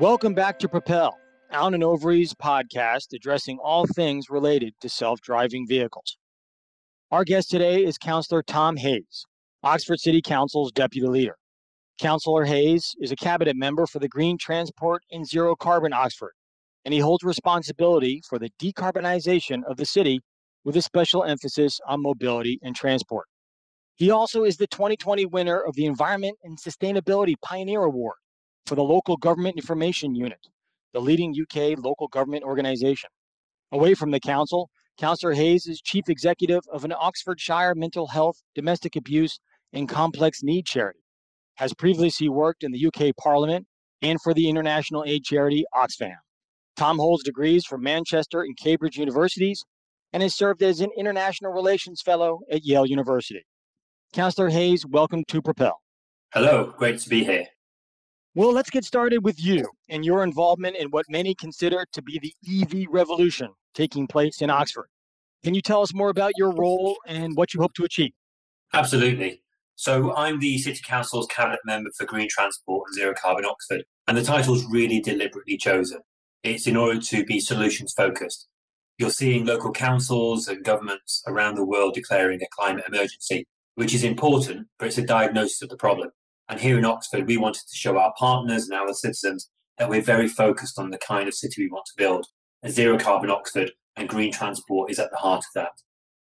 Welcome back to Propel, Allen and Overy's podcast addressing all things related to self driving vehicles. Our guest today is Councillor Tom Hayes, Oxford City Council's deputy leader. Councillor Hayes is a cabinet member for the Green Transport and Zero Carbon Oxford, and he holds responsibility for the decarbonization of the city with a special emphasis on mobility and transport. He also is the 2020 winner of the Environment and Sustainability Pioneer Award for the Local Government Information Unit, the leading UK local government organization. Away from the council, Councillor Hayes is chief executive of an Oxfordshire mental health, domestic abuse, and complex need charity. Has previously worked in the UK Parliament and for the international aid charity Oxfam. Tom holds degrees from Manchester and Cambridge universities and has served as an international relations fellow at Yale University. Councillor Hayes, welcome to Propel. Hello, great to be here. Well, let's get started with you and your involvement in what many consider to be the EV revolution taking place in Oxford. Can you tell us more about your role and what you hope to achieve? Absolutely. So, I'm the City Council's Cabinet Member for Green Transport and Zero Carbon Oxford, and the title's really deliberately chosen. It's in order to be solutions focused. You're seeing local councils and governments around the world declaring a climate emergency, which is important, but it's a diagnosis of the problem. And here in Oxford, we wanted to show our partners and our citizens that we're very focused on the kind of city we want to build. A zero carbon Oxford and green transport is at the heart of that.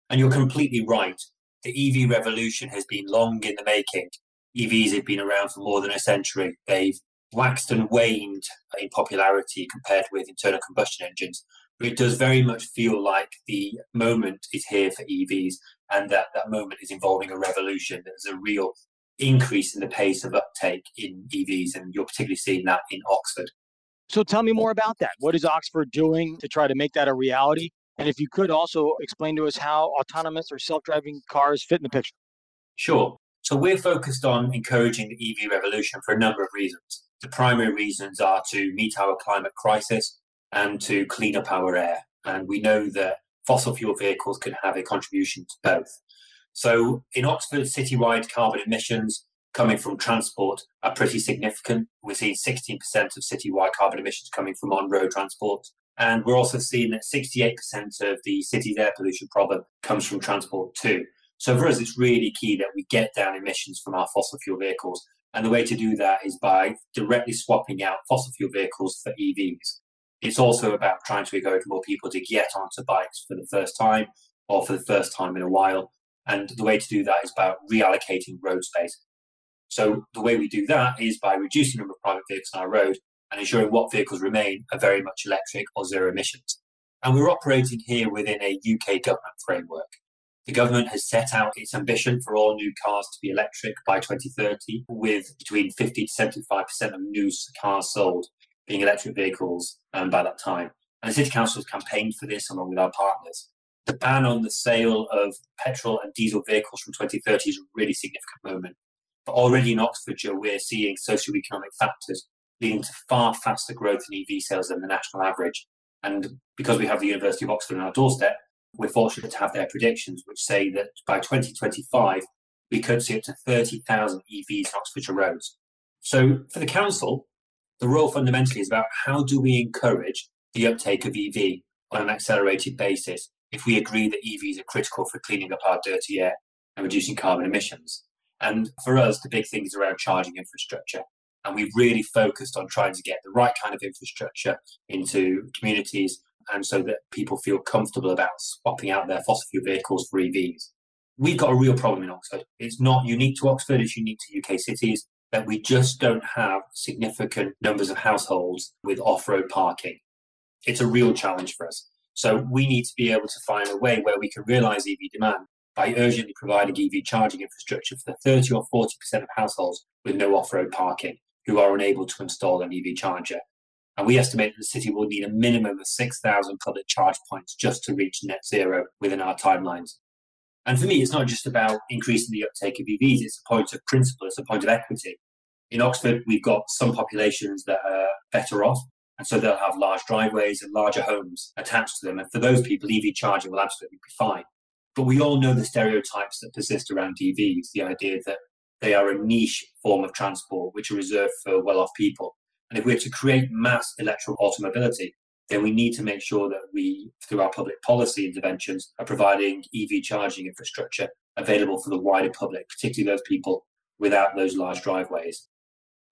And you're completely right. The EV revolution has been long in the making. EVs have been around for more than a century. They've waxed and waned in popularity compared with internal combustion engines. But it does very much feel like the moment is here for EVs and that that moment is involving a revolution. There's a real increase in the pace of uptake in EVs, and you're particularly seeing that in Oxford. So tell me more about that. What is Oxford doing to try to make that a reality? And if you could also explain to us how autonomous or self driving cars fit in the picture. Sure. So we're focused on encouraging the EV revolution for a number of reasons. The primary reasons are to meet our climate crisis and to clean up our air. And we know that fossil fuel vehicles can have a contribution to both. So in Oxford, citywide carbon emissions coming from transport are pretty significant. We're seeing 16% of citywide carbon emissions coming from on road transport. And we're also seeing that 68% of the city's air pollution problem comes from transport too. So for us, it's really key that we get down emissions from our fossil fuel vehicles. And the way to do that is by directly swapping out fossil fuel vehicles for EVs. It's also about trying to encourage more people to get onto bikes for the first time or for the first time in a while. And the way to do that is by reallocating road space. So the way we do that is by reducing the number of private vehicles on our road and ensuring what vehicles remain are very much electric or zero emissions. And we're operating here within a UK government framework. The government has set out its ambition for all new cars to be electric by 2030, with between 50 to 75% of new cars sold being electric vehicles um, by that time. And the City Council has campaigned for this along with our partners. The ban on the sale of petrol and diesel vehicles from 2030 is a really significant moment. But already in Oxfordshire, we're seeing socio-economic factors leading to far faster growth in EV sales than the national average. And because we have the University of Oxford on our doorstep, we're fortunate to have their predictions, which say that by 2025, we could see up to 30,000 EVs on Oxfordshire roads. So for the council, the role fundamentally is about how do we encourage the uptake of EV on an accelerated basis if we agree that EVs are critical for cleaning up our dirty air and reducing carbon emissions. And for us, the big thing is around charging infrastructure. And we've really focused on trying to get the right kind of infrastructure into communities and so that people feel comfortable about swapping out their fossil fuel vehicles for EVs. We've got a real problem in Oxford. It's not unique to Oxford, it's unique to UK cities that we just don't have significant numbers of households with off road parking. It's a real challenge for us. So we need to be able to find a way where we can realize EV demand by urgently providing EV charging infrastructure for the 30 or 40% of households with no off road parking who are unable to install an EV charger. And we estimate that the city will need a minimum of 6,000 public charge points just to reach net zero within our timelines. And for me, it's not just about increasing the uptake of EVs, it's a point of principle, it's a point of equity. In Oxford, we've got some populations that are better off, and so they'll have large driveways and larger homes attached to them. And for those people, EV charging will absolutely be fine. But we all know the stereotypes that persist around EVs, the idea that they are a niche form of transport which are reserved for well off people. And if we're to create mass electric automobility, then we need to make sure that we, through our public policy interventions, are providing EV charging infrastructure available for the wider public, particularly those people without those large driveways.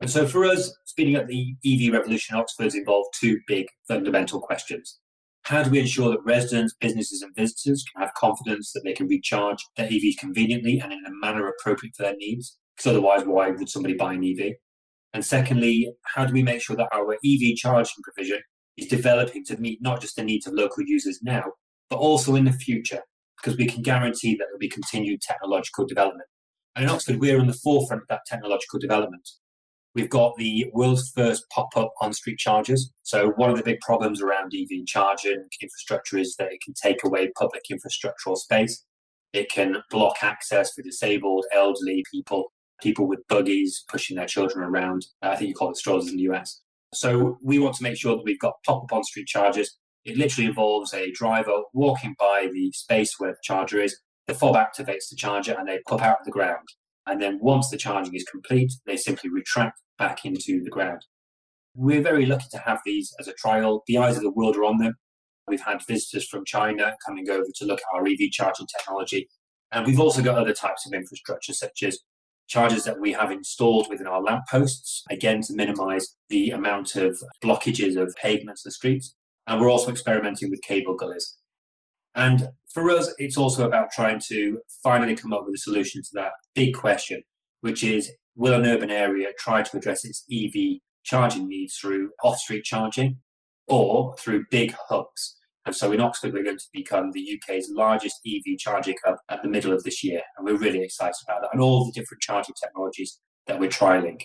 And so for us, speeding up the EV revolution in Oxford involved two big fundamental questions. How do we ensure that residents, businesses, and visitors can have confidence that they can recharge their EVs conveniently and in a manner appropriate for their needs? Because otherwise, why would somebody buy an EV? And secondly, how do we make sure that our EV charging provision is developing to meet not just the needs of local users now, but also in the future? Because we can guarantee that there'll be continued technological development. And in Oxford, we're on the forefront of that technological development. We've got the world's first pop up on street chargers. So, one of the big problems around EV charging infrastructure is that it can take away public infrastructural space. It can block access for disabled, elderly people, people with buggies pushing their children around. I think you call it strollers in the US. So, we want to make sure that we've got pop up on street chargers. It literally involves a driver walking by the space where the charger is. The fob activates the charger and they pop out of the ground. And then once the charging is complete, they simply retract back into the ground. We're very lucky to have these as a trial. The eyes of the world are on them. We've had visitors from China coming over to look at our EV charging technology. And we've also got other types of infrastructure, such as chargers that we have installed within our lampposts, again, to minimize the amount of blockages of pavements and streets. And we're also experimenting with cable gullies. And for us, it's also about trying to finally come up with a solution to that big question, which is will an urban area try to address its EV charging needs through off street charging or through big hubs? And so in Oxford, we're going to become the UK's largest EV charging hub at the middle of this year. And we're really excited about that and all the different charging technologies that we're trialing.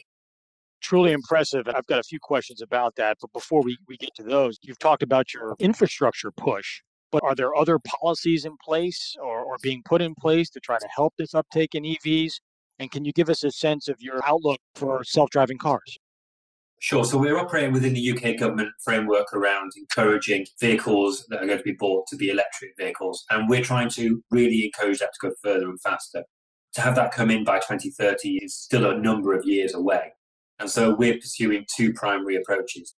Truly impressive. I've got a few questions about that. But before we, we get to those, you've talked about your infrastructure push. But are there other policies in place or, or being put in place to try to help this uptake in EVs? And can you give us a sense of your outlook for self driving cars? Sure. So we're operating within the UK government framework around encouraging vehicles that are going to be bought to be electric vehicles. And we're trying to really encourage that to go further and faster. To have that come in by 2030 is still a number of years away. And so we're pursuing two primary approaches.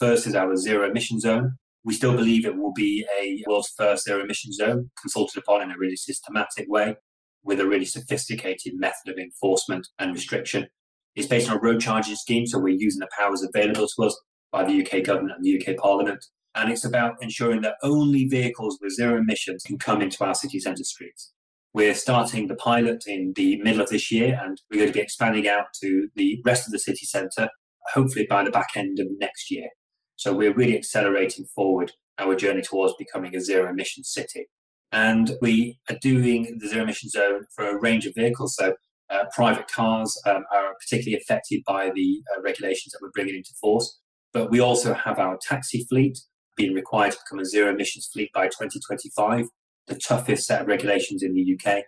First is our zero emission zone. We still believe it will be a world's first zero emission zone, consulted upon in a really systematic way with a really sophisticated method of enforcement and restriction. It's based on a road charging scheme, so we're using the powers available to us by the UK government and the UK Parliament. And it's about ensuring that only vehicles with zero emissions can come into our city centre streets. We're starting the pilot in the middle of this year, and we're going to be expanding out to the rest of the city centre, hopefully by the back end of next year. So we're really accelerating forward our journey towards becoming a zero emission city. And we are doing the zero emission zone for a range of vehicles. So uh, private cars um, are particularly affected by the uh, regulations that we're bringing into force. But we also have our taxi fleet being required to become a zero emissions fleet by 2025, the toughest set of regulations in the UK.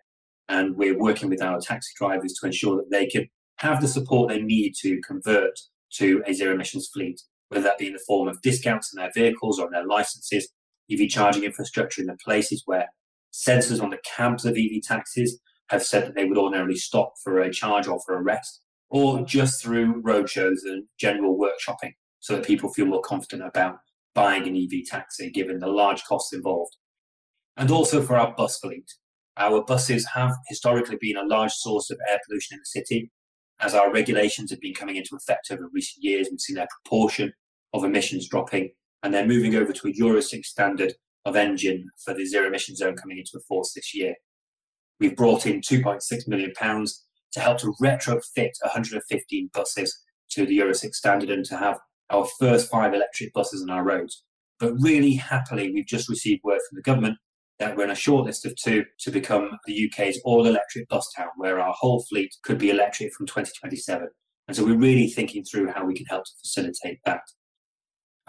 And we're working with our taxi drivers to ensure that they can have the support they need to convert to a zero emissions fleet, whether that be in the form of discounts on their vehicles or on their licenses, EV charging infrastructure in the places where sensors on the cabs of EV taxis have said that they would ordinarily stop for a charge or for a rest, or just through roadshows and general workshopping so that people feel more confident about buying an EV taxi given the large costs involved. And also for our bus fleet. Our buses have historically been a large source of air pollution in the city. As our regulations have been coming into effect over recent years, we've seen their proportion of emissions dropping and they're moving over to a Euro 6 standard of engine for the zero emission zone coming into force this year. We've brought in £2.6 million to help to retrofit 115 buses to the Euro 6 standard and to have our first five electric buses on our roads. But really happily, we've just received word from the government that we're in a short list of two to become the UK's all electric bus town, where our whole fleet could be electric from 2027. And so we're really thinking through how we can help to facilitate that.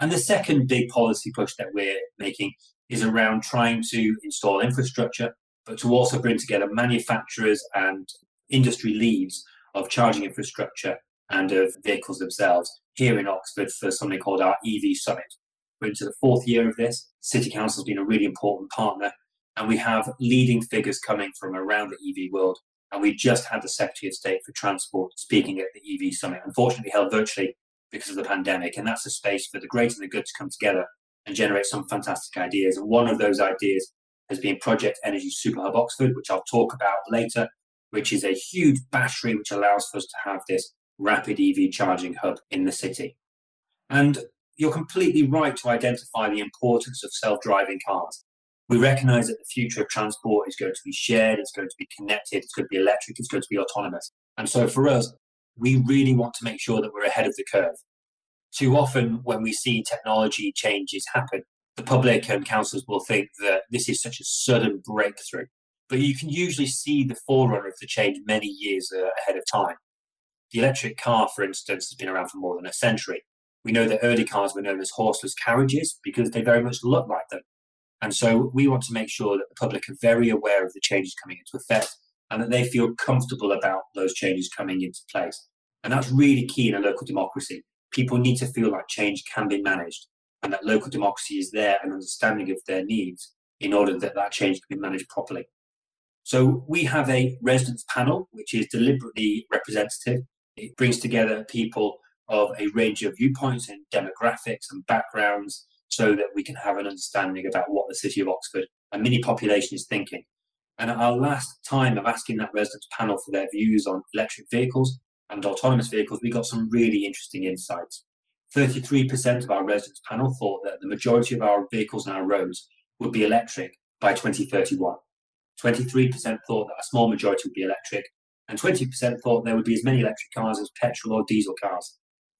And the second big policy push that we're making is around trying to install infrastructure, but to also bring together manufacturers and industry leads of charging infrastructure and of vehicles themselves here in Oxford for something called our EV Summit. We're into the fourth year of this. City Council has been a really important partner, and we have leading figures coming from around the EV world. And we just had the Secretary of State for Transport speaking at the EV Summit, unfortunately held virtually because of the pandemic. And that's a space for the great and the good to come together and generate some fantastic ideas. And one of those ideas has been Project Energy Superhub Oxford, which I'll talk about later, which is a huge battery which allows for us to have this rapid EV charging hub in the city. And you're completely right to identify the importance of self driving cars. We recognize that the future of transport is going to be shared, it's going to be connected, it's going to be electric, it's going to be autonomous. And so for us, we really want to make sure that we're ahead of the curve. Too often, when we see technology changes happen, the public and councils will think that this is such a sudden breakthrough. But you can usually see the forerunner of the change many years uh, ahead of time. The electric car, for instance, has been around for more than a century. We know that early cars were known as horseless carriages because they very much look like them. And so we want to make sure that the public are very aware of the changes coming into effect and that they feel comfortable about those changes coming into place. And that's really key in a local democracy. People need to feel like change can be managed and that local democracy is there and understanding of their needs in order that that change can be managed properly. So we have a residents panel, which is deliberately representative. It brings together people of a range of viewpoints and demographics and backgrounds so that we can have an understanding about what the city of Oxford and mini population is thinking. And at our last time of asking that residents panel for their views on electric vehicles and autonomous vehicles, we got some really interesting insights. 33% of our residents panel thought that the majority of our vehicles on our roads would be electric by 2031. 23% thought that a small majority would be electric, and 20% thought there would be as many electric cars as petrol or diesel cars.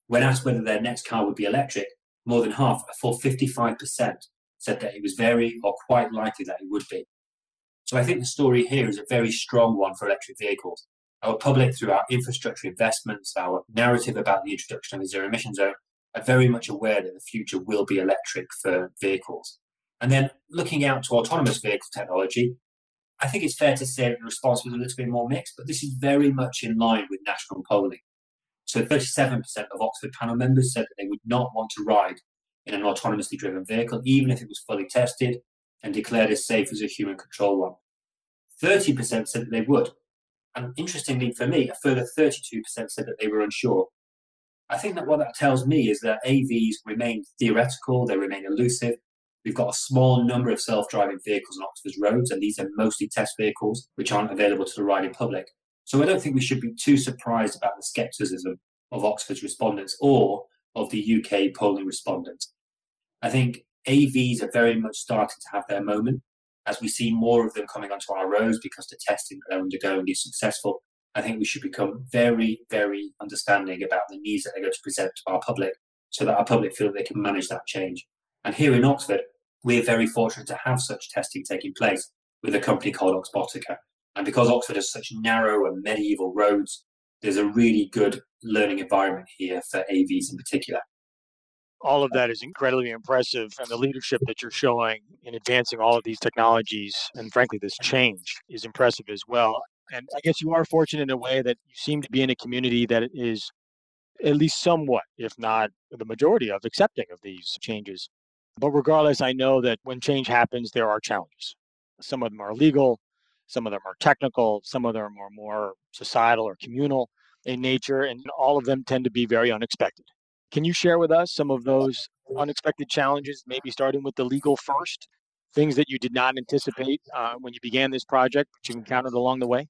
When asked whether their next car would be electric, more than half, a full 55%, said that it was very or quite likely that it would be. So I think the story here is a very strong one for electric vehicles. Our public, through our infrastructure investments, our narrative about the introduction of the zero emission zone, are very much aware that the future will be electric for vehicles. And then looking out to autonomous vehicle technology, I think it's fair to say that the response was a little bit more mixed, but this is very much in line with national polling. So 37% of Oxford panel members said that they would not want to ride in an autonomously driven vehicle, even if it was fully tested and declared as safe as a human control one. 30% said that they would. And interestingly for me, a further 32% said that they were unsure. I think that what that tells me is that AVs remain theoretical, they remain elusive, We've got a small number of self-driving vehicles on Oxford's roads, and these are mostly test vehicles which aren't available to the riding public. So I don't think we should be too surprised about the scepticism of Oxford's respondents or of the UK polling respondents. I think AVs are very much starting to have their moment as we see more of them coming onto our roads because the testing that they're undergoing is successful. I think we should become very, very understanding about the needs that they're going to present to our public so that our public feel they can manage that change. And here in Oxford, we're very fortunate to have such testing taking place with a company called Oxbotica. And because Oxford has such narrow and medieval roads, there's a really good learning environment here for AVs in particular. All of that is incredibly impressive, and the leadership that you're showing in advancing all of these technologies and, frankly, this change is impressive as well. And I guess you are fortunate in a way that you seem to be in a community that is at least somewhat, if not the majority of, accepting of these changes. But regardless, I know that when change happens, there are challenges. Some of them are legal, some of them are technical, some of them are more societal or communal in nature, and all of them tend to be very unexpected. Can you share with us some of those unexpected challenges, maybe starting with the legal first, things that you did not anticipate uh, when you began this project, but you encountered along the way?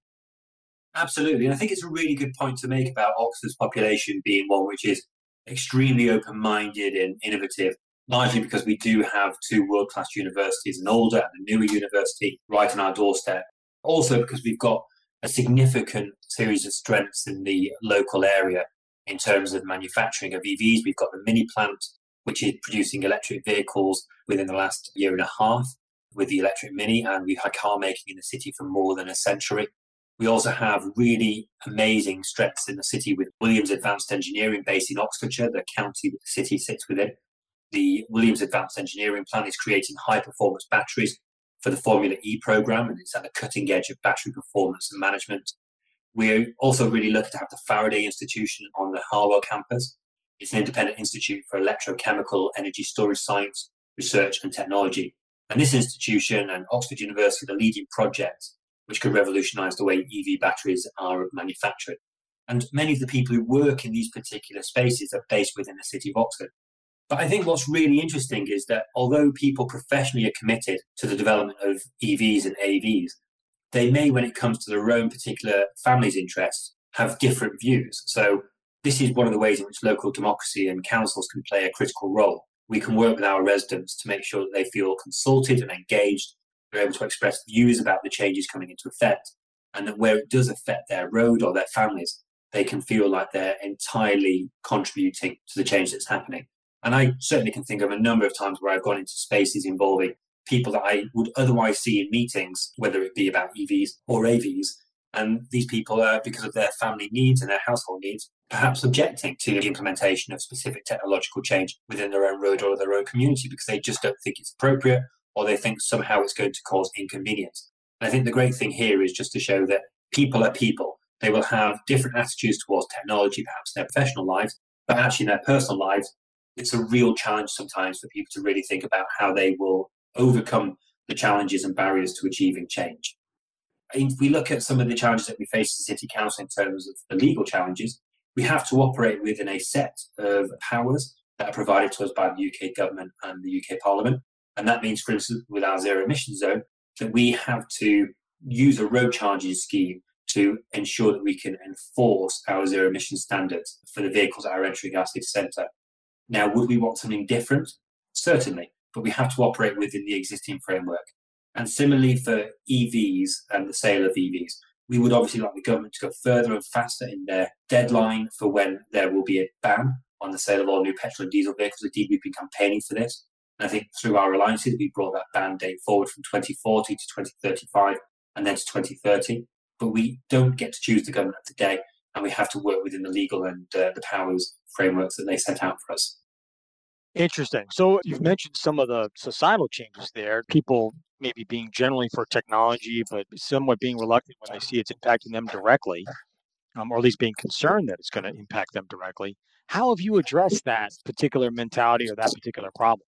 Absolutely. And I think it's a really good point to make about Oxford's population being one which is extremely open minded and innovative largely because we do have two world class universities, an older and a newer university right on our doorstep. Also, because we've got a significant series of strengths in the local area in terms of manufacturing of EVs. We've got the mini plant, which is producing electric vehicles within the last year and a half with the electric mini, and we've had car making in the city for more than a century. We also have really amazing strengths in the city with Williams Advanced Engineering based in Oxfordshire, the county that the city sits within the Williams Advanced Engineering Plant is creating high performance batteries for the Formula E program, and it's at the cutting edge of battery performance and management. We're also really lucky to have the Faraday Institution on the Harwell campus. It's an independent institute for electrochemical energy storage science, research, and technology. And this institution and Oxford University are the leading projects which could revolutionize the way EV batteries are manufactured. And many of the people who work in these particular spaces are based within the city of Oxford. But I think what's really interesting is that although people professionally are committed to the development of EVs and AVs, they may, when it comes to their own particular family's interests, have different views. So this is one of the ways in which local democracy and councils can play a critical role. We can work with our residents to make sure that they feel consulted and engaged. They're able to express views about the changes coming into effect, and that where it does affect their road or their families, they can feel like they're entirely contributing to the change that's happening. And I certainly can think of a number of times where I've gone into spaces involving people that I would otherwise see in meetings, whether it be about EVs or AVs. And these people are, because of their family needs and their household needs, perhaps objecting to the implementation of specific technological change within their own road or their own community because they just don't think it's appropriate or they think somehow it's going to cause inconvenience. And I think the great thing here is just to show that people are people. They will have different attitudes towards technology, perhaps in their professional lives, but actually in their personal lives, it's a real challenge sometimes for people to really think about how they will overcome the challenges and barriers to achieving change. If we look at some of the challenges that we face as City Council in terms of the legal challenges, we have to operate within a set of powers that are provided to us by the UK government and the UK Parliament. And that means, for instance, with our zero emission zone, that we have to use a road charges scheme to ensure that we can enforce our zero emission standards for the vehicles that are entering our city centre. Now, would we want something different? Certainly, but we have to operate within the existing framework. And similarly for EVs and the sale of EVs, we would obviously like the government to go further and faster in their deadline for when there will be a ban on the sale of all new petrol and diesel vehicles. Indeed, we've been campaigning for this. And I think through our alliances, we brought that ban date forward from 2040 to 2035 and then to 2030. But we don't get to choose the government of the day, and we have to work within the legal and uh, the powers frameworks that they set out for us. Interesting. So you've mentioned some of the societal changes there. People maybe being generally for technology, but somewhat being reluctant when they see it's impacting them directly, um, or at least being concerned that it's going to impact them directly. How have you addressed that particular mentality or that particular problem?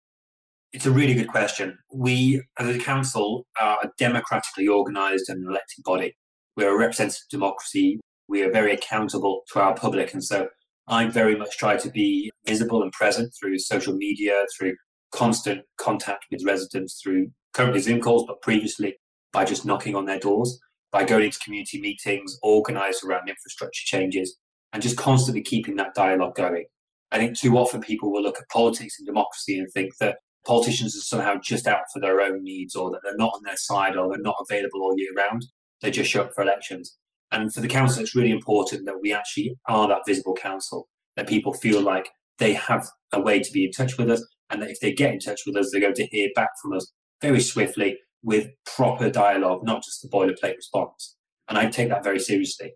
It's a really good question. We, as a council, are a democratically organised and elected body. We're a representative democracy. We are very accountable to our public. And so I very much try to be visible and present through social media, through constant contact with residents, through currently Zoom calls, but previously by just knocking on their doors, by going into community meetings, organized around infrastructure changes, and just constantly keeping that dialogue going. I think too often people will look at politics and democracy and think that politicians are somehow just out for their own needs or that they're not on their side or they're not available all year round. They just show up for elections. And for the council, it's really important that we actually are that visible council, that people feel like they have a way to be in touch with us, and that if they get in touch with us, they're going to hear back from us very swiftly with proper dialogue, not just the boilerplate response. And I take that very seriously.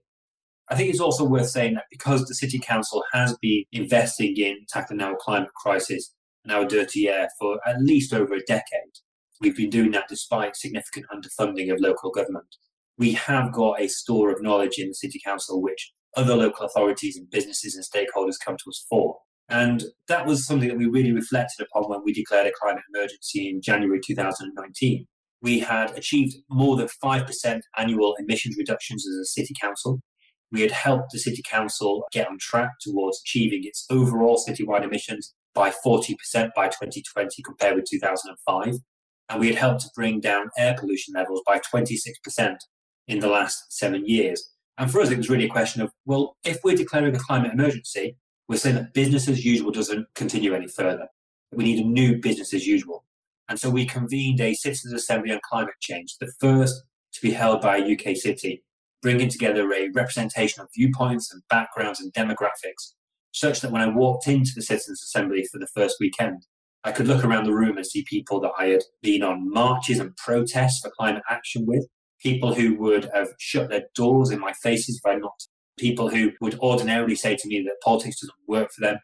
I think it's also worth saying that because the City Council has been investing in tackling our climate crisis and our dirty air for at least over a decade, we've been doing that despite significant underfunding of local government we have got a store of knowledge in the City Council which other local authorities and businesses and stakeholders come to us for. And that was something that we really reflected upon when we declared a climate emergency in January 2019. We had achieved more than 5% annual emissions reductions as a city council. We had helped the city council get on track towards achieving its overall citywide emissions by 40% by 2020 compared with 2005. And we had helped to bring down air pollution levels by 26% in the last seven years. And for us, it was really a question of, well, if we're declaring a climate emergency, we're saying that business as usual doesn't continue any further. We need a new business as usual. And so we convened a Citizens Assembly on Climate Change, the first to be held by a UK city, bringing together a representation of viewpoints and backgrounds and demographics, such that when I walked into the Citizens Assembly for the first weekend, I could look around the room and see people that I had been on marches and protests for climate action with, people who would have shut their doors in my faces if I not, people who would ordinarily say to me that politics doesn't work for them,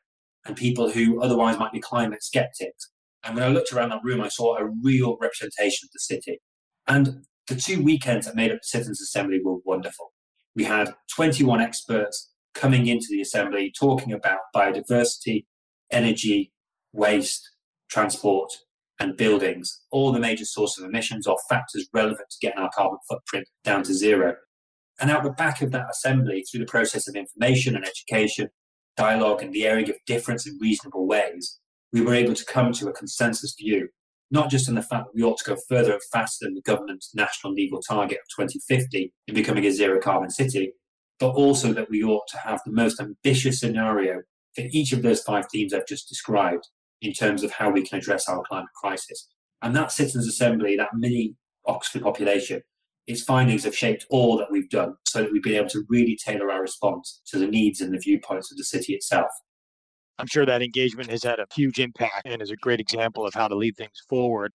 and people who otherwise might be climate skeptics. And when I looked around that room, I saw a real representation of the city. And the two weekends that made up the Citizens Assembly were wonderful. We had 21 experts coming into the Assembly talking about biodiversity, energy, waste, transport, and buildings, all the major sources of emissions or factors relevant to getting our carbon footprint down to zero. And out the back of that assembly, through the process of information and education, dialogue, and the airing of difference in reasonable ways, we were able to come to a consensus view, not just on the fact that we ought to go further and faster than the government's national legal target of 2050 in becoming a zero carbon city, but also that we ought to have the most ambitious scenario for each of those five themes I've just described in terms of how we can address our climate crisis. And that Citizens Assembly, that mini Oxford population, its findings have shaped all that we've done so that we've been able to really tailor our response to the needs and the viewpoints of the city itself. I'm sure that engagement has had a huge impact and is a great example of how to lead things forward.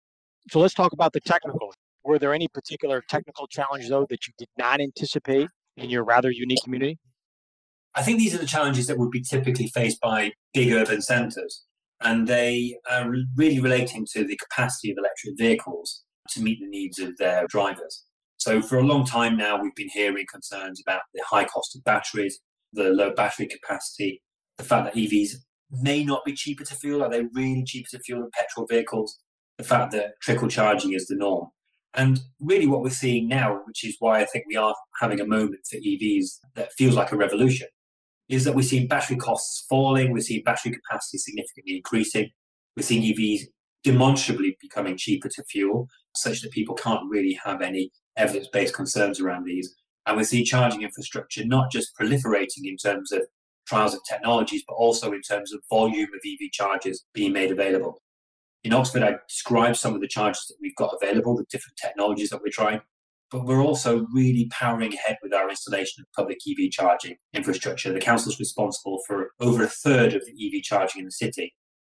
So let's talk about the technical. Were there any particular technical challenges, though, that you did not anticipate in your rather unique community? I think these are the challenges that would be typically faced by big urban centres, and they are really relating to the capacity of electric vehicles to meet the needs of their drivers. So, for a long time now, we've been hearing concerns about the high cost of batteries, the low battery capacity, the fact that EVs may not be cheaper to fuel. Are they really cheaper to fuel than petrol vehicles? The fact that trickle charging is the norm. And really, what we're seeing now, which is why I think we are having a moment for EVs that feels like a revolution, is that we're seeing battery costs falling, we're seeing battery capacity significantly increasing, we're seeing EVs demonstrably becoming cheaper to fuel, such that people can't really have any evidence based concerns around these. And we see charging infrastructure not just proliferating in terms of trials of technologies, but also in terms of volume of EV chargers being made available. In Oxford, I described some of the chargers that we've got available, the different technologies that we're trying, but we're also really powering ahead with our installation of public EV charging infrastructure. The council is responsible for over a third of the EV charging in the city.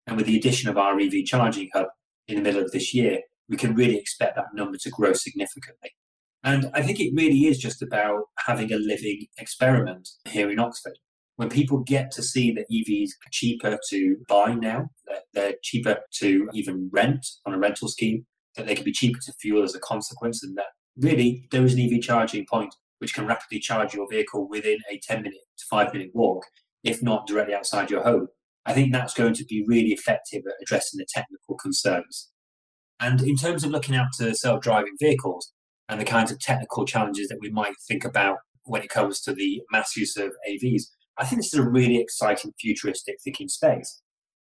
And with the addition of our EV charging hub in the middle of this year, we can really expect that number to grow significantly. And I think it really is just about having a living experiment here in Oxford. When people get to see that EVs are cheaper to buy now, that they're cheaper to even rent on a rental scheme, that they can be cheaper to fuel as a consequence, and that really there is an EV charging point which can rapidly charge your vehicle within a 10 minute to 5 minute walk, if not directly outside your home. I think that's going to be really effective at addressing the technical concerns. And in terms of looking out to self driving vehicles and the kinds of technical challenges that we might think about when it comes to the mass use of AVs, I think this is a really exciting futuristic thinking space.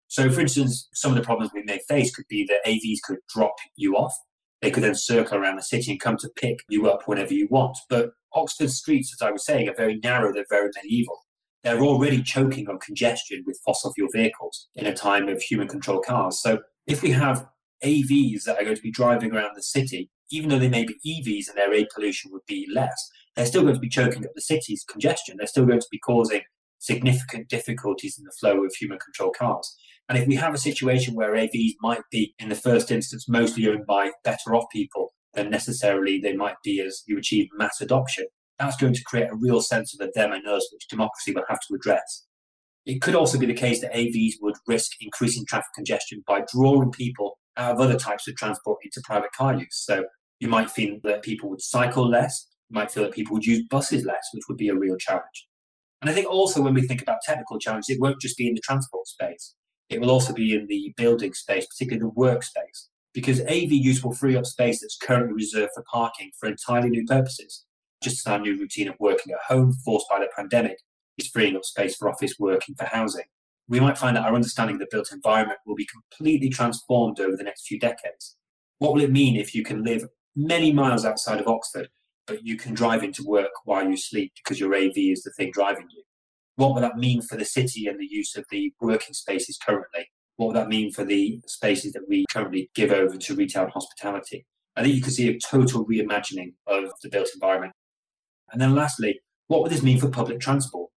So, for instance, some of the problems we may face could be that AVs could drop you off. They could then circle around the city and come to pick you up whenever you want. But Oxford streets, as I was saying, are very narrow, they're very medieval. They're already choking on congestion with fossil fuel vehicles in a time of human controlled cars. So, if we have AVs that are going to be driving around the city, even though they may be EVs and their air pollution would be less, they're still going to be choking up the city's congestion. They're still going to be causing significant difficulties in the flow of human controlled cars. And if we have a situation where AVs might be, in the first instance, mostly owned by better off people than necessarily they might be as you achieve mass adoption, that's going to create a real sense of a them and us, which democracy will have to address. It could also be the case that AVs would risk increasing traffic congestion by drawing people out of other types of transport into private car use. So you might feel that people would cycle less, you might feel that people would use buses less, which would be a real challenge. And I think also when we think about technical challenges, it won't just be in the transport space. It will also be in the building space, particularly the workspace, because AV use will free up space that's currently reserved for parking for entirely new purposes. Just as our new routine of working at home, forced by the pandemic, is freeing up space for office working for housing we might find that our understanding of the built environment will be completely transformed over the next few decades. What will it mean if you can live many miles outside of Oxford, but you can drive into work while you sleep because your AV is the thing driving you? What would that mean for the city and the use of the working spaces currently? What would that mean for the spaces that we currently give over to retail and hospitality? I think you could see a total reimagining of the built environment. And then lastly, what would this mean for public transport?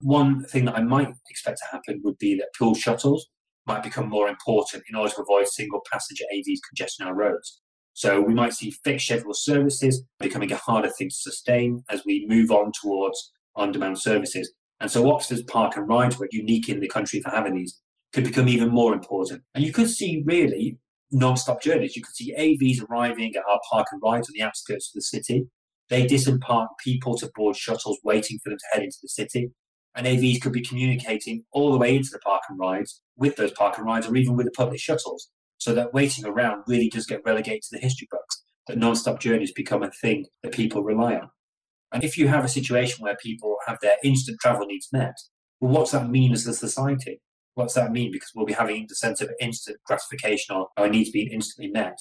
One thing that I might expect to happen would be that pool shuttles might become more important in order to avoid single passenger AVs congesting our roads. So we might see fixed schedule services becoming a harder thing to sustain as we move on towards on-demand services. And so Oxford's park and rides were unique in the country for having these could become even more important. And you could see really non-stop journeys. You could see AVs arriving at our park and rides on the outskirts of the city. They disembark people to board shuttles waiting for them to head into the city and AVs could be communicating all the way into the park and rides with those park and rides or even with the public shuttles. So that waiting around really does get relegated to the history books, that non-stop journeys become a thing that people rely on. And if you have a situation where people have their instant travel needs met, well, what's that mean as a society? What's that mean? Because we'll be having the sense of instant gratification or our needs being instantly met.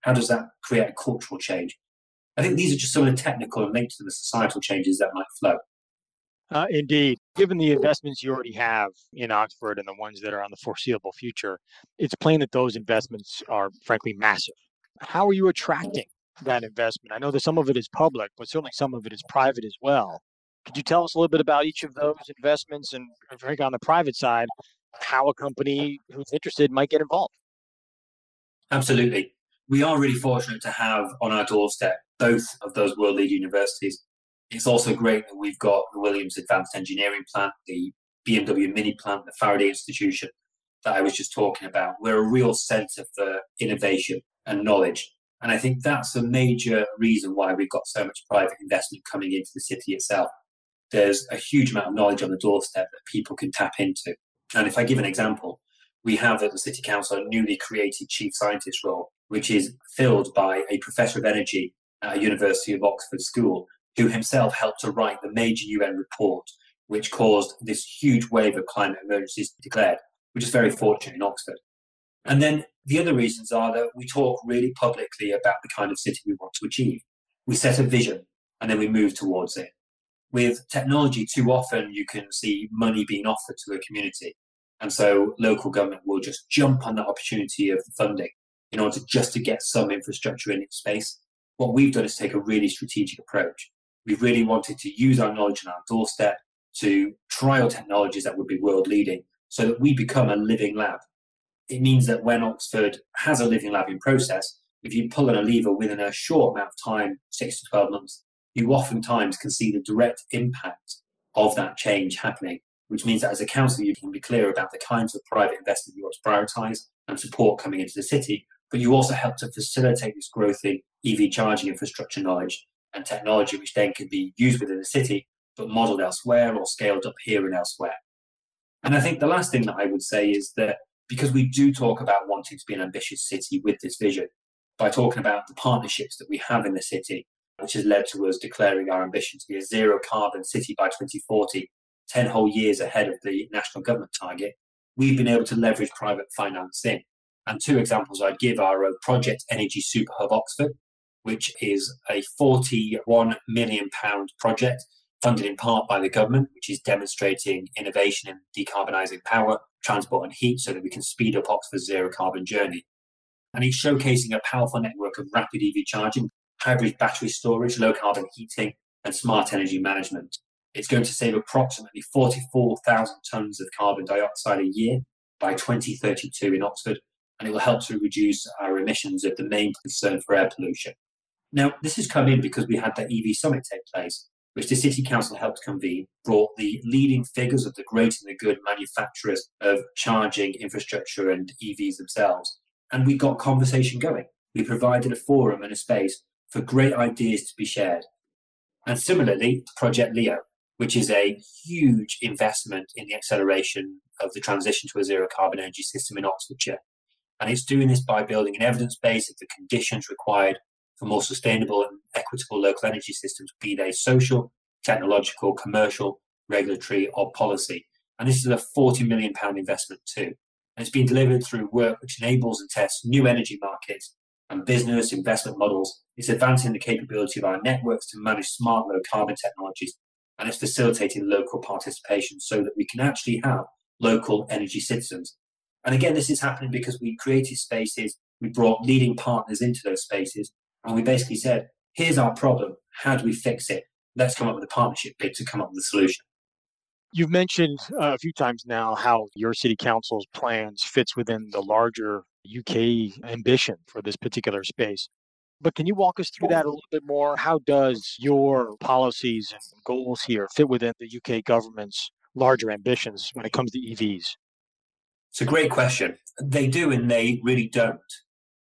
How does that create a cultural change? I think these are just some of the technical and linked to the societal changes that might flow. Uh, indeed. Given the investments you already have in Oxford and the ones that are on the foreseeable future, it's plain that those investments are frankly massive. How are you attracting that investment? I know that some of it is public, but certainly some of it is private as well. Could you tell us a little bit about each of those investments and, frankly, on the private side, how a company who's interested might get involved? Absolutely. We are really fortunate to have on our doorstep both of those world leading universities it's also great that we've got the Williams Advanced Engineering Plant, the BMW Mini Plant, the Faraday Institution that I was just talking about. We're a real centre for innovation and knowledge. And I think that's a major reason why we've got so much private investment coming into the city itself. There's a huge amount of knowledge on the doorstep that people can tap into. And if I give an example, we have at the City Council a newly created chief scientist role, which is filled by a professor of energy at a University of Oxford school who himself helped to write the major UN report, which caused this huge wave of climate emergencies declared, which is very fortunate in Oxford. And then the other reasons are that we talk really publicly about the kind of city we want to achieve. We set a vision and then we move towards it. With technology, too often you can see money being offered to a community. And so local government will just jump on that opportunity of funding in order just to get some infrastructure in its space. What we've done is take a really strategic approach we really wanted to use our knowledge on our doorstep to trial technologies that would be world leading so that we become a living lab. It means that when Oxford has a living lab in process, if you pull on a lever within a short amount of time, six to 12 months, you oftentimes can see the direct impact of that change happening, which means that as a council, you can be clear about the kinds of private investment you want to prioritize and support coming into the city, but you also help to facilitate this growth in EV charging infrastructure knowledge and technology which then can be used within the city but modeled elsewhere or scaled up here and elsewhere. And I think the last thing that I would say is that because we do talk about wanting to be an ambitious city with this vision, by talking about the partnerships that we have in the city, which has led to us declaring our ambition to be a zero carbon city by 2040, 10 whole years ahead of the national government target, we've been able to leverage private finance in. And two examples I'd give are of Project Energy Super Hub Oxford, which is a 41 million pound project funded in part by the government, which is demonstrating innovation in decarbonising power, transport, and heat so that we can speed up Oxford's zero carbon journey. And it's showcasing a powerful network of rapid EV charging, hybrid battery storage, low carbon heating, and smart energy management. It's going to save approximately 44,000 tonnes of carbon dioxide a year by 2032 in Oxford, and it will help to reduce our emissions of the main concern for air pollution. Now, this has come in because we had the EV summit take place, which the City Council helped convene, brought the leading figures of the great and the good manufacturers of charging infrastructure and EVs themselves. And we got conversation going. We provided a forum and a space for great ideas to be shared. And similarly, Project Leo, which is a huge investment in the acceleration of the transition to a zero carbon energy system in Oxfordshire. And it's doing this by building an evidence base of the conditions required for more sustainable and equitable local energy systems, be they social, technological, commercial, regulatory, or policy. And this is a £40 million investment too. And it's been delivered through work which enables and tests new energy markets and business investment models. It's advancing the capability of our networks to manage smart low carbon technologies. And it's facilitating local participation so that we can actually have local energy citizens. And again, this is happening because we created spaces, we brought leading partners into those spaces, and we basically said, here's our problem. How do we fix it? Let's come up with a partnership bid to come up with a solution. You've mentioned uh, a few times now how your city council's plans fits within the larger UK ambition for this particular space. But can you walk us through that a little bit more? How does your policies and goals here fit within the UK government's larger ambitions when it comes to EVs? It's a great question. They do and they really don't.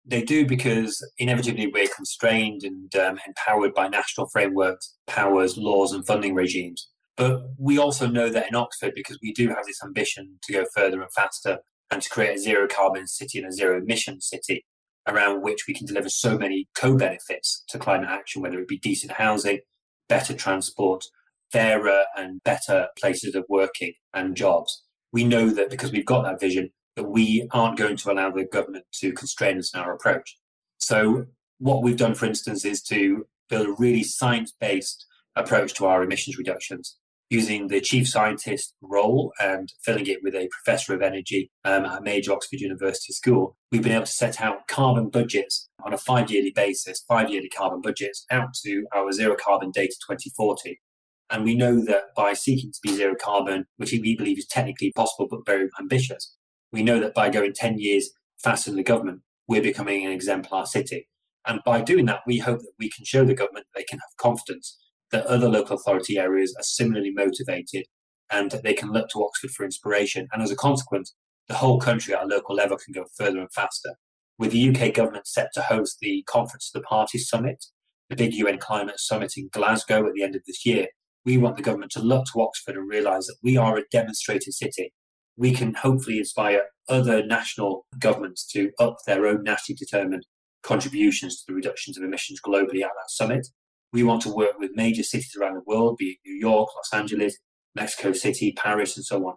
They do because inevitably we're constrained and um, empowered by national frameworks, powers, laws, and funding regimes. But we also know that in Oxford, because we do have this ambition to go further and faster and to create a zero carbon city and a zero emission city around which we can deliver so many co benefits to climate action, whether it be decent housing, better transport, fairer and better places of working and jobs. We know that because we've got that vision, that we aren't going to allow the government to constrain us in our approach. So, what we've done, for instance, is to build a really science based approach to our emissions reductions using the chief scientist role and filling it with a professor of energy um, at a major Oxford University school, we've been able to set out carbon budgets on a five yearly basis, five yearly carbon budgets out to our zero carbon date 2040. And we know that by seeking to be zero carbon, which we believe is technically possible but very ambitious, we know that by going 10 years faster than the government, we're becoming an exemplar city. And by doing that, we hope that we can show the government they can have confidence that other local authority areas are similarly motivated and that they can look to Oxford for inspiration. And as a consequence, the whole country at a local level can go further and faster. With the UK government set to host the Conference of the Parties Summit, the big UN climate summit in Glasgow at the end of this year, we want the government to look to Oxford and realise that we are a demonstrated city. We can hopefully inspire other national governments to up their own nationally determined contributions to the reductions of emissions globally at that summit. We want to work with major cities around the world, be it New York, Los Angeles, Mexico City, Paris, and so on,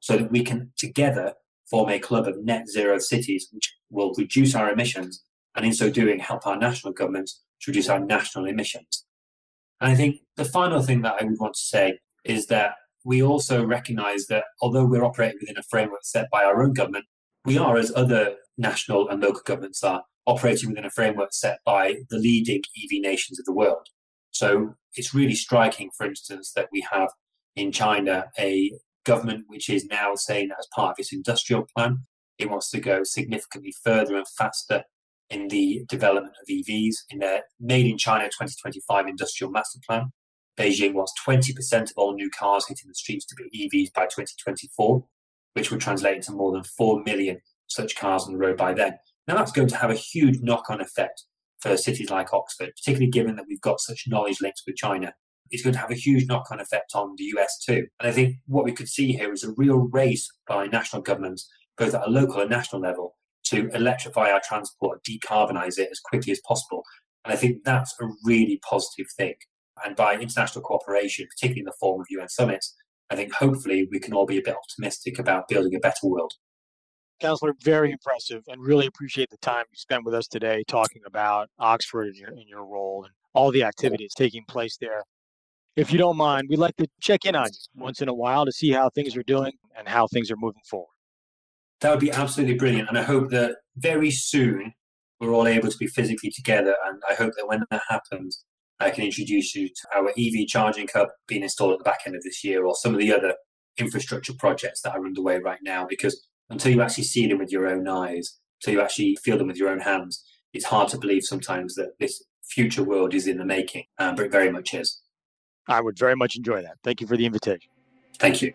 so that we can together form a club of net zero cities, which will reduce our emissions and in so doing help our national governments to reduce our national emissions. And I think the final thing that I would want to say is that we also recognize that although we're operating within a framework set by our own government, we are, as other national and local governments are, operating within a framework set by the leading EV nations of the world. So it's really striking, for instance, that we have in China a government which is now saying that as part of its industrial plan, it wants to go significantly further and faster in the development of EVs. In their Made in China 2025 industrial master plan, Beijing wants 20% of all new cars hitting the streets to be EVs by 2024, which would translate into more than 4 million such cars on the road by then. Now, that's going to have a huge knock on effect for cities like Oxford, particularly given that we've got such knowledge links with China. It's going to have a huge knock on effect on the US too. And I think what we could see here is a real race by national governments, both at a local and national level, to electrify our transport, decarbonize it as quickly as possible. And I think that's a really positive thing. And by international cooperation, particularly in the form of UN summits, I think hopefully we can all be a bit optimistic about building a better world. Councillor, very impressive and really appreciate the time you spent with us today talking about Oxford and your, and your role and all the activities taking place there. If you don't mind, we'd like to check in on you once in a while to see how things are doing and how things are moving forward. That would be absolutely brilliant. And I hope that very soon we're all able to be physically together. And I hope that when that happens, I can introduce you to our EV charging hub being installed at the back end of this year or some of the other infrastructure projects that are underway right now because until you actually see them with your own eyes, until you actually feel them with your own hands, it's hard to believe sometimes that this future world is in the making, um, but it very much is. I would very much enjoy that. Thank you for the invitation. Thank you.